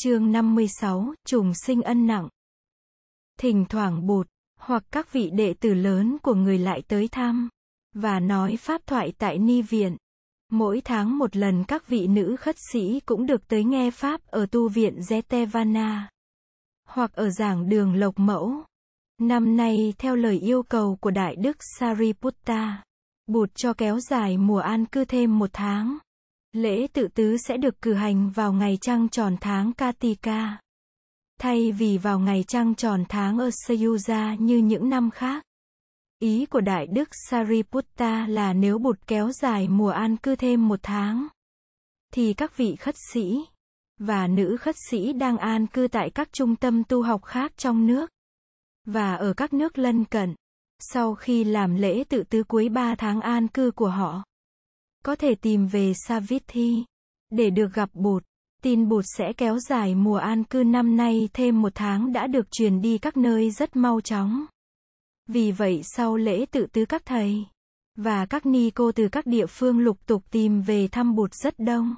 Chương 56, trùng sinh ân nặng. Thỉnh thoảng bụt, hoặc các vị đệ tử lớn của người lại tới thăm, và nói pháp thoại tại ni viện. Mỗi tháng một lần các vị nữ khất sĩ cũng được tới nghe pháp ở tu viện Zetevana, hoặc ở giảng đường Lộc Mẫu. Năm nay theo lời yêu cầu của Đại Đức Sariputta, bụt cho kéo dài mùa an cư thêm một tháng. Lễ tự tứ sẽ được cử hành vào ngày trăng tròn tháng Katika. Thay vì vào ngày trăng tròn tháng ở như những năm khác. Ý của Đại Đức Sariputta là nếu bụt kéo dài mùa an cư thêm một tháng, thì các vị khất sĩ và nữ khất sĩ đang an cư tại các trung tâm tu học khác trong nước và ở các nước lân cận, sau khi làm lễ tự tứ cuối ba tháng an cư của họ, có thể tìm về Savithi để được gặp Bụt. Tin Bụt sẽ kéo dài mùa an cư năm nay thêm một tháng đã được truyền đi các nơi rất mau chóng. Vì vậy sau lễ tự tứ các thầy và các ni cô từ các địa phương lục tục tìm về thăm Bụt rất đông.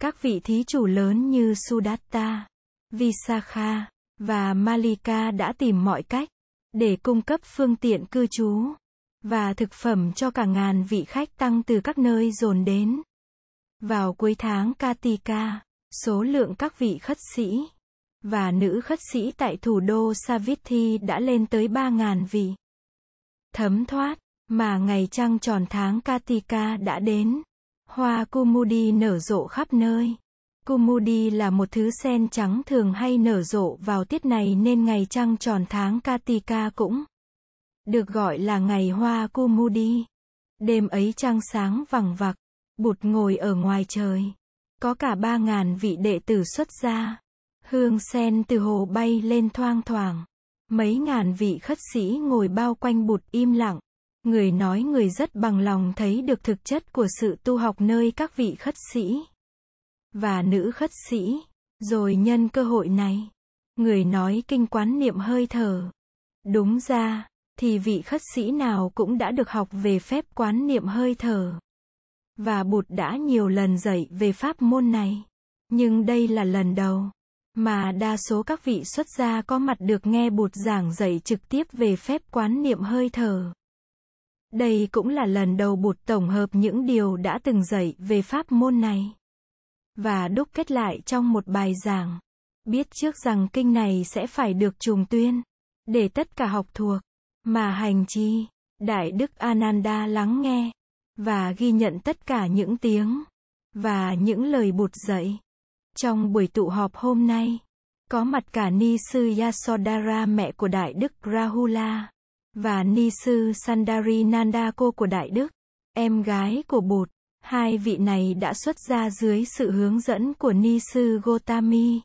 Các vị thí chủ lớn như Sudatta, Visakha và Malika đã tìm mọi cách để cung cấp phương tiện cư trú và thực phẩm cho cả ngàn vị khách tăng từ các nơi dồn đến. Vào cuối tháng Katika, số lượng các vị khất sĩ và nữ khất sĩ tại thủ đô Savithi đã lên tới 3.000 vị. Thấm thoát, mà ngày trăng tròn tháng Katika đã đến. Hoa Kumudi nở rộ khắp nơi. Kumudi là một thứ sen trắng thường hay nở rộ vào tiết này nên ngày trăng tròn tháng Katika cũng được gọi là ngày hoa Kumudi. Đêm ấy trăng sáng vằng vặc, bụt ngồi ở ngoài trời. Có cả ba ngàn vị đệ tử xuất gia. Hương sen từ hồ bay lên thoang thoảng. Mấy ngàn vị khất sĩ ngồi bao quanh bụt im lặng. Người nói người rất bằng lòng thấy được thực chất của sự tu học nơi các vị khất sĩ và nữ khất sĩ. Rồi nhân cơ hội này, người nói kinh quán niệm hơi thở. Đúng ra, thì vị khất sĩ nào cũng đã được học về phép quán niệm hơi thở. Và Bụt đã nhiều lần dạy về pháp môn này. Nhưng đây là lần đầu mà đa số các vị xuất gia có mặt được nghe Bụt giảng dạy trực tiếp về phép quán niệm hơi thở. Đây cũng là lần đầu Bụt tổng hợp những điều đã từng dạy về pháp môn này và đúc kết lại trong một bài giảng. Biết trước rằng kinh này sẽ phải được trùng tuyên để tất cả học thuộc mà hành chi. Đại Đức Ananda lắng nghe và ghi nhận tất cả những tiếng và những lời bụt dạy. Trong buổi tụ họp hôm nay, có mặt cả Ni sư Yasodhara mẹ của Đại Đức Rahula và Ni sư Sandari Nanda cô của Đại Đức, em gái của Bụt. Hai vị này đã xuất ra dưới sự hướng dẫn của Ni sư Gotami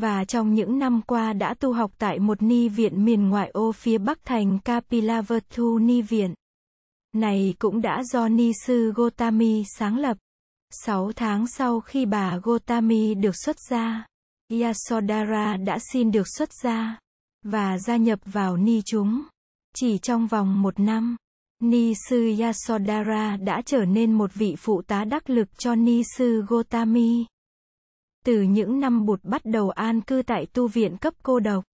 và trong những năm qua đã tu học tại một ni viện miền ngoại ô phía bắc thành Kapilavatthu ni viện. Này cũng đã do ni sư Gotami sáng lập. Sáu tháng sau khi bà Gotami được xuất gia, Yasodhara đã xin được xuất gia và gia nhập vào ni chúng. Chỉ trong vòng một năm, Ni sư Yasodhara đã trở nên một vị phụ tá đắc lực cho Ni sư Gotami. Từ những năm bụt bắt đầu an cư tại tu viện cấp cô độc,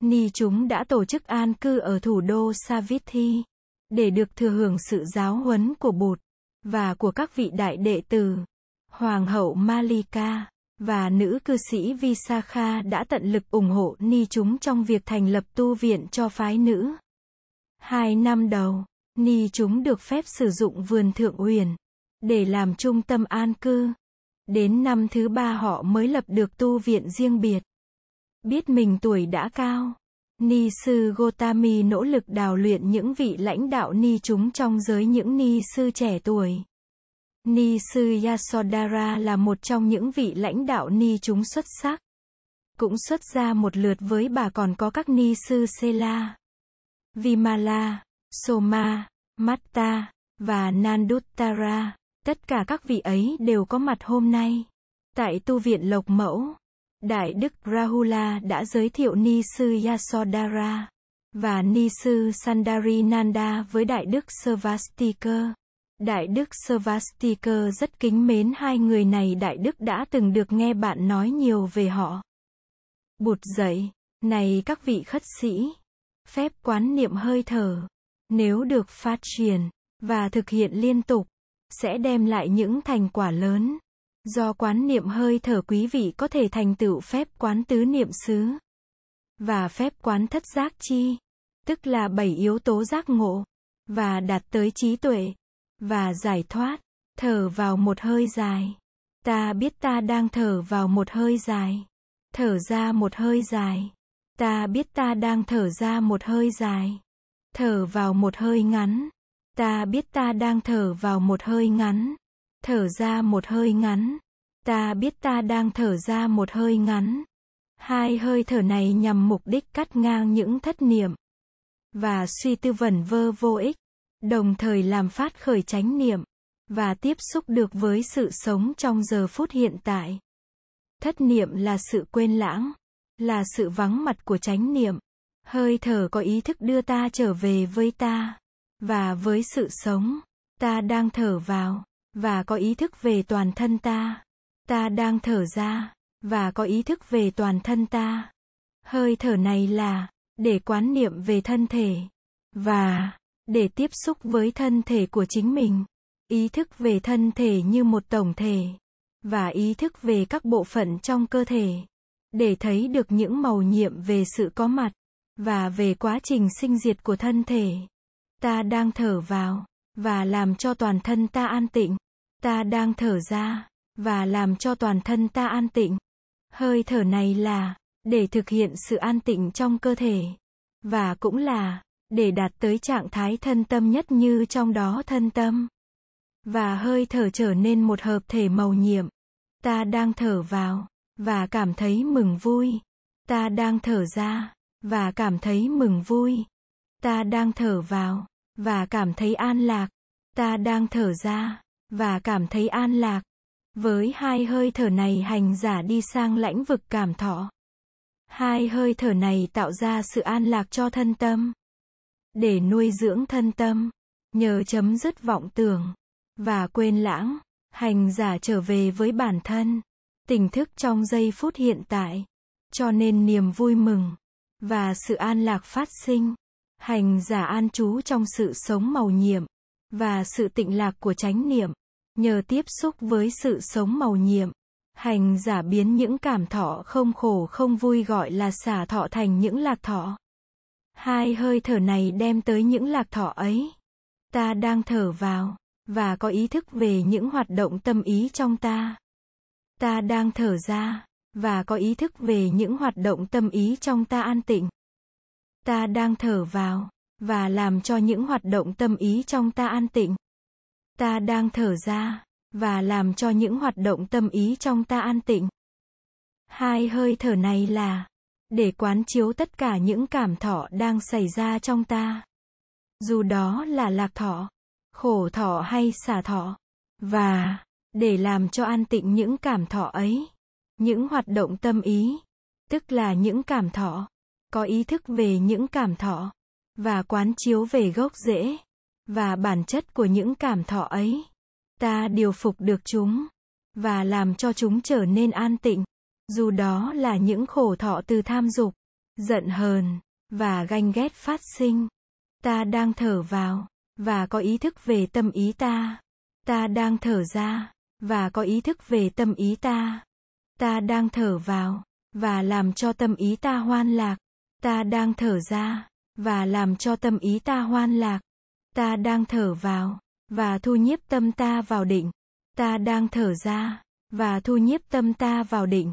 Ni chúng đã tổ chức an cư ở thủ đô Savithi, để được thừa hưởng sự giáo huấn của bụt, và của các vị đại đệ tử. Hoàng hậu Malika, và nữ cư sĩ Visakha đã tận lực ủng hộ Ni chúng trong việc thành lập tu viện cho phái nữ. Hai năm đầu, Ni chúng được phép sử dụng vườn thượng uyển để làm trung tâm an cư. Đến năm thứ ba họ mới lập được tu viện riêng biệt. Biết mình tuổi đã cao, Ni sư Gotami nỗ lực đào luyện những vị lãnh đạo Ni chúng trong giới những Ni sư trẻ tuổi. Ni sư Yasodhara là một trong những vị lãnh đạo Ni chúng xuất sắc. Cũng xuất ra một lượt với bà còn có các Ni sư Sela, Vimala, Soma, Matta và Nanduttara. Tất cả các vị ấy đều có mặt hôm nay. Tại tu viện Lộc Mẫu, Đại Đức Rahula đã giới thiệu Ni sư Yasodhara và Ni sư Sandari Nanda với Đại Đức Svastika. Đại đức Svastika rất kính mến hai người này Đại đức đã từng được nghe bạn nói nhiều về họ. Bụt dậy, này các vị khất sĩ, phép quán niệm hơi thở, nếu được phát triển và thực hiện liên tục, sẽ đem lại những thành quả lớn. Do quán niệm hơi thở quý vị có thể thành tựu phép quán tứ niệm xứ và phép quán thất giác chi, tức là bảy yếu tố giác ngộ và đạt tới trí tuệ và giải thoát. Thở vào một hơi dài. Ta biết ta đang thở vào một hơi dài. Thở ra một hơi dài. Ta biết ta đang thở ra một hơi dài. Thở vào một hơi ngắn. Ta biết ta đang thở vào một hơi ngắn. Thở ra một hơi ngắn. Ta biết ta đang thở ra một hơi ngắn. Hai hơi thở này nhằm mục đích cắt ngang những thất niệm và suy tư vẩn vơ vô ích, đồng thời làm phát khởi chánh niệm và tiếp xúc được với sự sống trong giờ phút hiện tại. Thất niệm là sự quên lãng, là sự vắng mặt của chánh niệm. Hơi thở có ý thức đưa ta trở về với ta và với sự sống. Ta đang thở vào và có ý thức về toàn thân ta. Ta đang thở ra và có ý thức về toàn thân ta. Hơi thở này là để quán niệm về thân thể và để tiếp xúc với thân thể của chính mình. Ý thức về thân thể như một tổng thể và ý thức về các bộ phận trong cơ thể để thấy được những màu nhiệm về sự có mặt và về quá trình sinh diệt của thân thể. Ta đang thở vào, và làm cho toàn thân ta an tịnh. Ta đang thở ra, và làm cho toàn thân ta an tịnh. Hơi thở này là để thực hiện sự an tịnh trong cơ thể, và cũng là để đạt tới trạng thái thân tâm nhất như trong đó thân tâm và hơi thở trở nên một hợp thể màu nhiệm. Ta đang thở vào, và cảm thấy mừng vui. Ta đang thở ra, và cảm thấy mừng vui. Ta đang thở vào và cảm thấy an lạc. Ta đang thở ra và cảm thấy an lạc. Với hai hơi thở này hành giả đi sang lãnh vực cảm thọ. Hai hơi thở này tạo ra sự an lạc cho thân tâm. Để nuôi dưỡng thân tâm, nhờ chấm dứt vọng tưởng và quên lãng, hành giả trở về với bản thân, tỉnh thức trong giây phút hiện tại, cho nên niềm vui mừng và sự an lạc phát sinh. Hành giả an trú trong sự sống màu nhiệm và sự tịnh lạc của chánh niệm, nhờ tiếp xúc với sự sống màu nhiệm, hành giả biến những cảm thọ không khổ không vui gọi là xả thọ thành những lạc thọ. Hai hơi thở này đem tới những lạc thọ ấy. Ta đang thở vào và có ý thức về những hoạt động tâm ý trong ta. Ta đang thở ra và có ý thức về những hoạt động tâm ý trong ta an tịnh. Ta đang thở vào và làm cho những hoạt động tâm ý trong ta an tịnh. Ta đang thở ra và làm cho những hoạt động tâm ý trong ta an tịnh. Hai hơi thở này là để quán chiếu tất cả những cảm thọ đang xảy ra trong ta. Dù đó là lạc thọ, khổ thọ hay xả thọ. Và, để làm cho an tịnh những cảm thọ ấy, những hoạt động tâm ý, tức là những cảm thọ, có ý thức về những cảm thọ, và quán chiếu về gốc rễ, và bản chất của những cảm thọ ấy. Ta điều phục được chúng, và làm cho chúng trở nên an tịnh, dù đó là những khổ thọ từ tham dục, giận hờn, và ganh ghét phát sinh. Ta đang thở vào, và có ý thức về tâm ý ta. Ta đang thở ra, và có ý thức về tâm ý ta. Ta đang thở vào, và làm cho tâm ý ta hoan lạc. Ta đang thở ra, và làm cho tâm ý ta hoan lạc. Ta đang thở vào, và thu nhiếp tâm ta vào định. Ta đang thở ra, và thu nhiếp tâm ta vào định.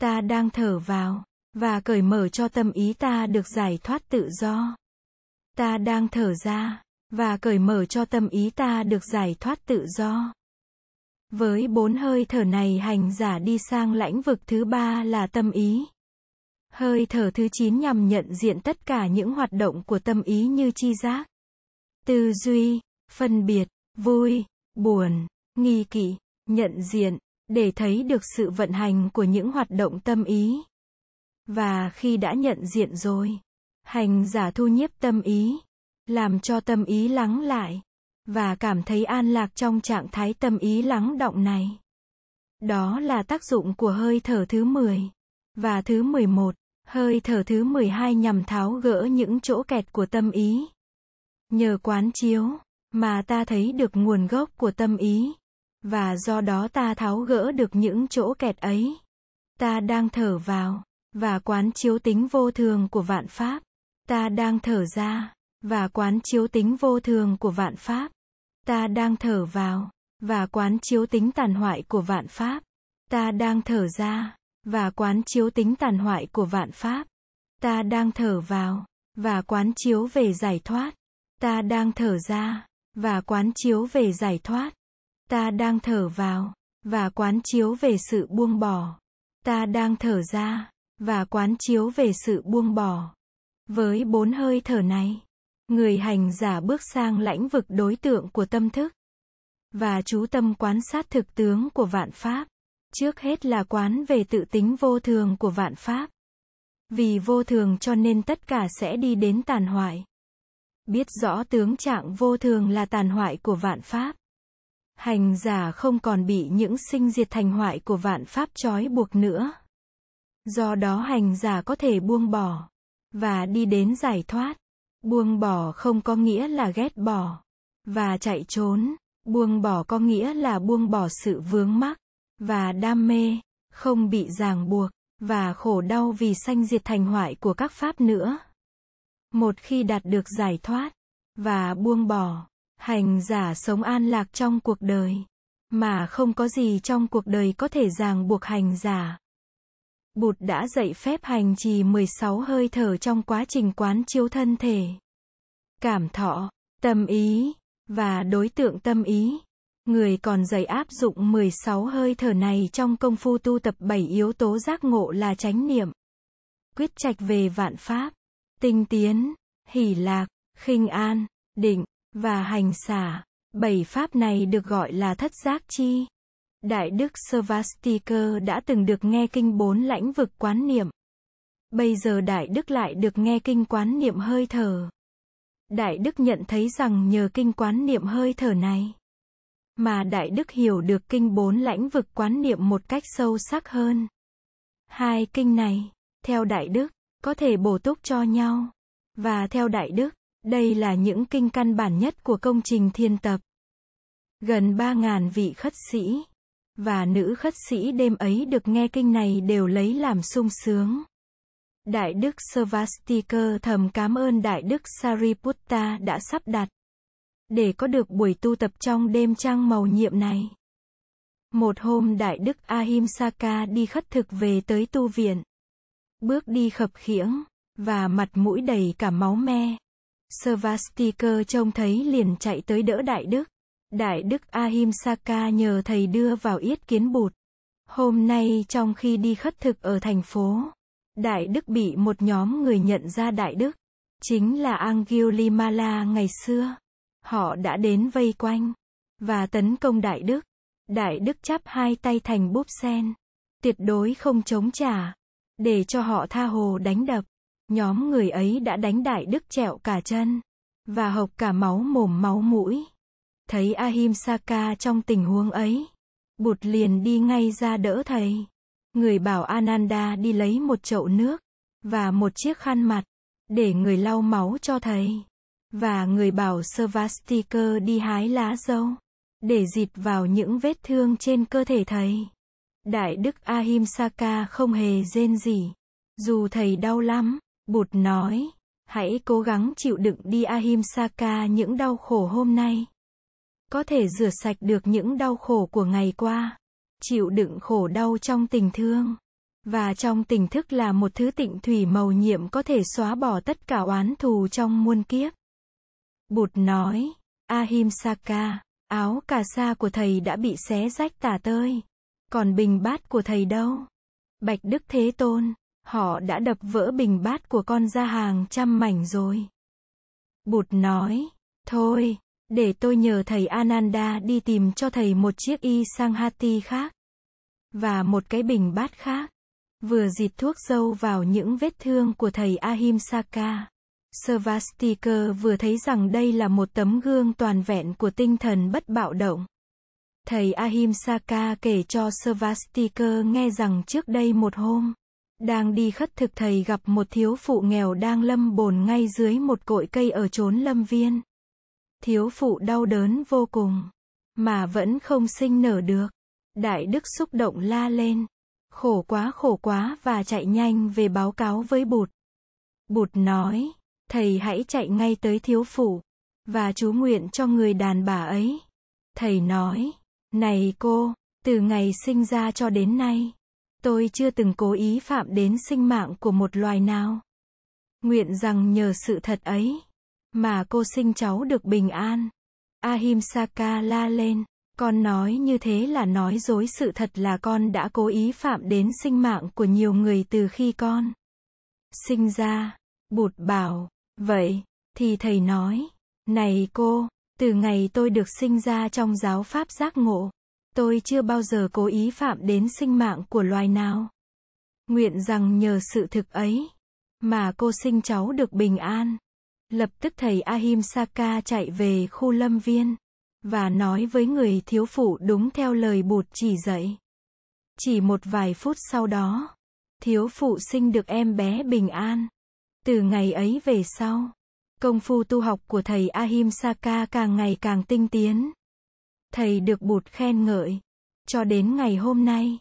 Ta đang thở vào, và cởi mở cho tâm ý ta được giải thoát tự do. Ta đang thở ra, và cởi mở cho tâm ý ta được giải thoát tự do. Với bốn hơi thở này hành giả đi sang lãnh vực thứ ba là tâm ý. Hơi thở thứ chín nhằm nhận diện tất cả những hoạt động của tâm ý như chi giác, tư duy, phân biệt, vui, buồn, nghi kỵ, nhận diện, để thấy được sự vận hành của những hoạt động tâm ý. Và khi đã nhận diện rồi, hành giả thu nhiếp tâm ý, làm cho tâm ý lắng lại, và cảm thấy an lạc trong trạng thái tâm ý lắng động này. Đó là tác dụng của hơi thở thứ 10 và thứ 11. Hơi thở thứ 12 nhằm tháo gỡ những chỗ kẹt của tâm ý. Nhờ quán chiếu mà ta thấy được nguồn gốc của tâm ý, và do đó ta tháo gỡ được những chỗ kẹt ấy. Ta đang thở vào, và quán chiếu tính vô thường của vạn pháp. Ta đang thở ra, và quán chiếu tính vô thường của vạn pháp. Ta đang thở vào, và quán chiếu tính tàn hoại của vạn pháp. Ta đang thở ra và quán chiếu tính tàn hoại của vạn pháp. Ta đang thở vào và quán chiếu về giải thoát. Ta đang thở ra và quán chiếu về giải thoát. Ta đang thở vào và quán chiếu về sự buông bỏ. Ta đang thở ra và quán chiếu về sự buông bỏ. Với bốn hơi thở này, người hành giả bước sang lãnh vực đối tượng của tâm thức và chú tâm quan sát thực tướng của vạn pháp. Trước hết là quán về tự tính vô thường của vạn pháp. Vì vô thường cho nên tất cả sẽ đi đến tàn hoại. Biết rõ tướng trạng vô thường là tàn hoại của vạn pháp. Hành giả không còn bị những sinh diệt thành hoại của vạn pháp trói buộc nữa. Do đó hành giả có thể buông bỏ và đi đến giải thoát. Buông bỏ không có nghĩa là ghét bỏ và chạy trốn. Buông bỏ có nghĩa là buông bỏ sự vướng mắc và đam mê, không bị ràng buộc và khổ đau vì sanh diệt thành hoại của các pháp nữa. Một khi đạt được giải thoát và buông bỏ, hành giả sống an lạc trong cuộc đời, mà không có gì trong cuộc đời có thể ràng buộc hành giả. Bụt đã dạy phép hành trì 16 hơi thở trong quá trình quán chiếu thân thể. Cảm thọ, tâm ý, và đối tượng tâm ý. Người còn dạy áp dụng 16 hơi thở này trong công phu tu tập 7 yếu tố giác ngộ là chánh niệm, quyết trạch về vạn pháp, tinh tiến, hỷ lạc, khinh an, định, và hành xả. Bảy pháp này được gọi là thất giác chi. Đại đức Svastika đã từng được nghe kinh bốn lãnh vực quán niệm. Bây giờ Đại Đức lại được nghe kinh quán niệm hơi thở. Đại Đức nhận thấy rằng nhờ kinh quán niệm hơi thở này, mà Đại Đức hiểu được kinh bốn lãnh vực quán niệm một cách sâu sắc hơn. Hai kinh này, theo Đại Đức, có thể bổ túc cho nhau. Và theo Đại Đức, đây là những kinh căn bản nhất của công trình thiên tập. Gần 3.000 vị khất sĩ và nữ khất sĩ đêm ấy được nghe kinh này đều lấy làm sung sướng. Đại đức Svastika thầm cảm ơn Đại đức Sariputta đã sắp đặt để có được buổi tu tập trong đêm trăng màu nhiệm này. Một hôm Đại đức Ahimsaka đi khất thực về tới tu viện. Bước đi khập khiễng, và mặt mũi đầy cả máu me. Svastikar trông thấy liền chạy tới đỡ Đại đức. Đại đức Ahimsaka nhờ thầy đưa vào yết kiến bụt. Hôm nay trong khi đi khất thực ở thành phố, Đại đức bị một nhóm người nhận ra Đại đức. Chính là Angulimala ngày xưa. Họ đã đến vây quanh và tấn công Đại đức. Đại đức chắp hai tay thành búp sen. Tuyệt đối không chống trả. Để cho họ tha hồ đánh đập. Nhóm người ấy đã đánh Đại đức trẹo cả chân. Và hộc cả máu mồm máu mũi. Thấy Ahimsaka trong tình huống ấy. Bụt liền đi ngay ra đỡ thầy. Người bảo Ananda đi lấy một chậu nước và một chiếc khăn mặt để người lau máu cho thầy. Và người bảo Svastika đi hái lá dâu để dịt vào những vết thương trên cơ thể thầy. Đại đức Ahimsaka không hề rên gì. Dù thầy đau lắm, Bụt nói, hãy cố gắng chịu đựng đi Ahimsaka những đau khổ hôm nay. Có thể rửa sạch được những đau khổ của ngày qua chịu đựng khổ đau trong tình thương. Và trong tình thức là một thứ tịnh thủy màu nhiệm có thể xóa bỏ tất cả oán thù trong muôn kiếp. Bụt nói, Ahimsaka, áo cà sa của thầy đã bị xé rách tả tơi. Còn bình bát của thầy đâu? Bạch Đức Thế Tôn, họ đã đập vỡ bình bát của con ra hàng trăm mảnh rồi. Bụt nói, thôi, để tôi nhờ thầy Ananda đi tìm cho thầy một chiếc y sanghati khác. Và một cái bình bát khác. Vừa dịt thuốc dâu vào những vết thương của thầy Ahimsaka. Svastika vừa thấy rằng đây là một tấm gương toàn vẹn của tinh thần bất bạo động. Thầy Ahimsaka kể cho Svastika nghe rằng trước đây một hôm, đang đi khất thực thầy gặp một thiếu phụ nghèo đang lâm bồn ngay dưới một cội cây ở chốn lâm viên. Thiếu phụ đau đớn vô cùng, mà vẫn không sinh nở được. Đại đức xúc động la lên. Khổ quá khổ quá và chạy nhanh về báo cáo với bụt. Bụt nói, thầy hãy chạy ngay tới thiếu phụ, và chú nguyện cho người đàn bà ấy. Thầy nói, này cô, từ ngày sinh ra cho đến nay, tôi chưa từng cố ý phạm đến sinh mạng của một loài nào. Nguyện rằng nhờ sự thật ấy, mà cô sinh cháu được bình an. Ahimsaka la lên. Con nói như thế là nói dối sự thật là con đã cố ý phạm đến sinh mạng của nhiều người từ khi con sinh ra. Bụt bảo, vậy, thì thầy nói, này cô, từ ngày tôi được sinh ra trong giáo pháp giác ngộ, tôi chưa bao giờ cố ý phạm đến sinh mạng của loài nào. Nguyện rằng nhờ sự thực ấy, mà cô sinh cháu được bình an. Lập tức thầy Ahimsaka chạy về khu lâm viên và nói với người thiếu phụ đúng theo lời bụt chỉ dạy. Chỉ một vài phút sau đó, thiếu phụ sinh được em bé bình an. Từ ngày ấy về sau, công phu tu học của thầy Ahimsaka càng ngày càng tinh tiến. Thầy được bụt khen ngợi. Cho đến ngày hôm nay,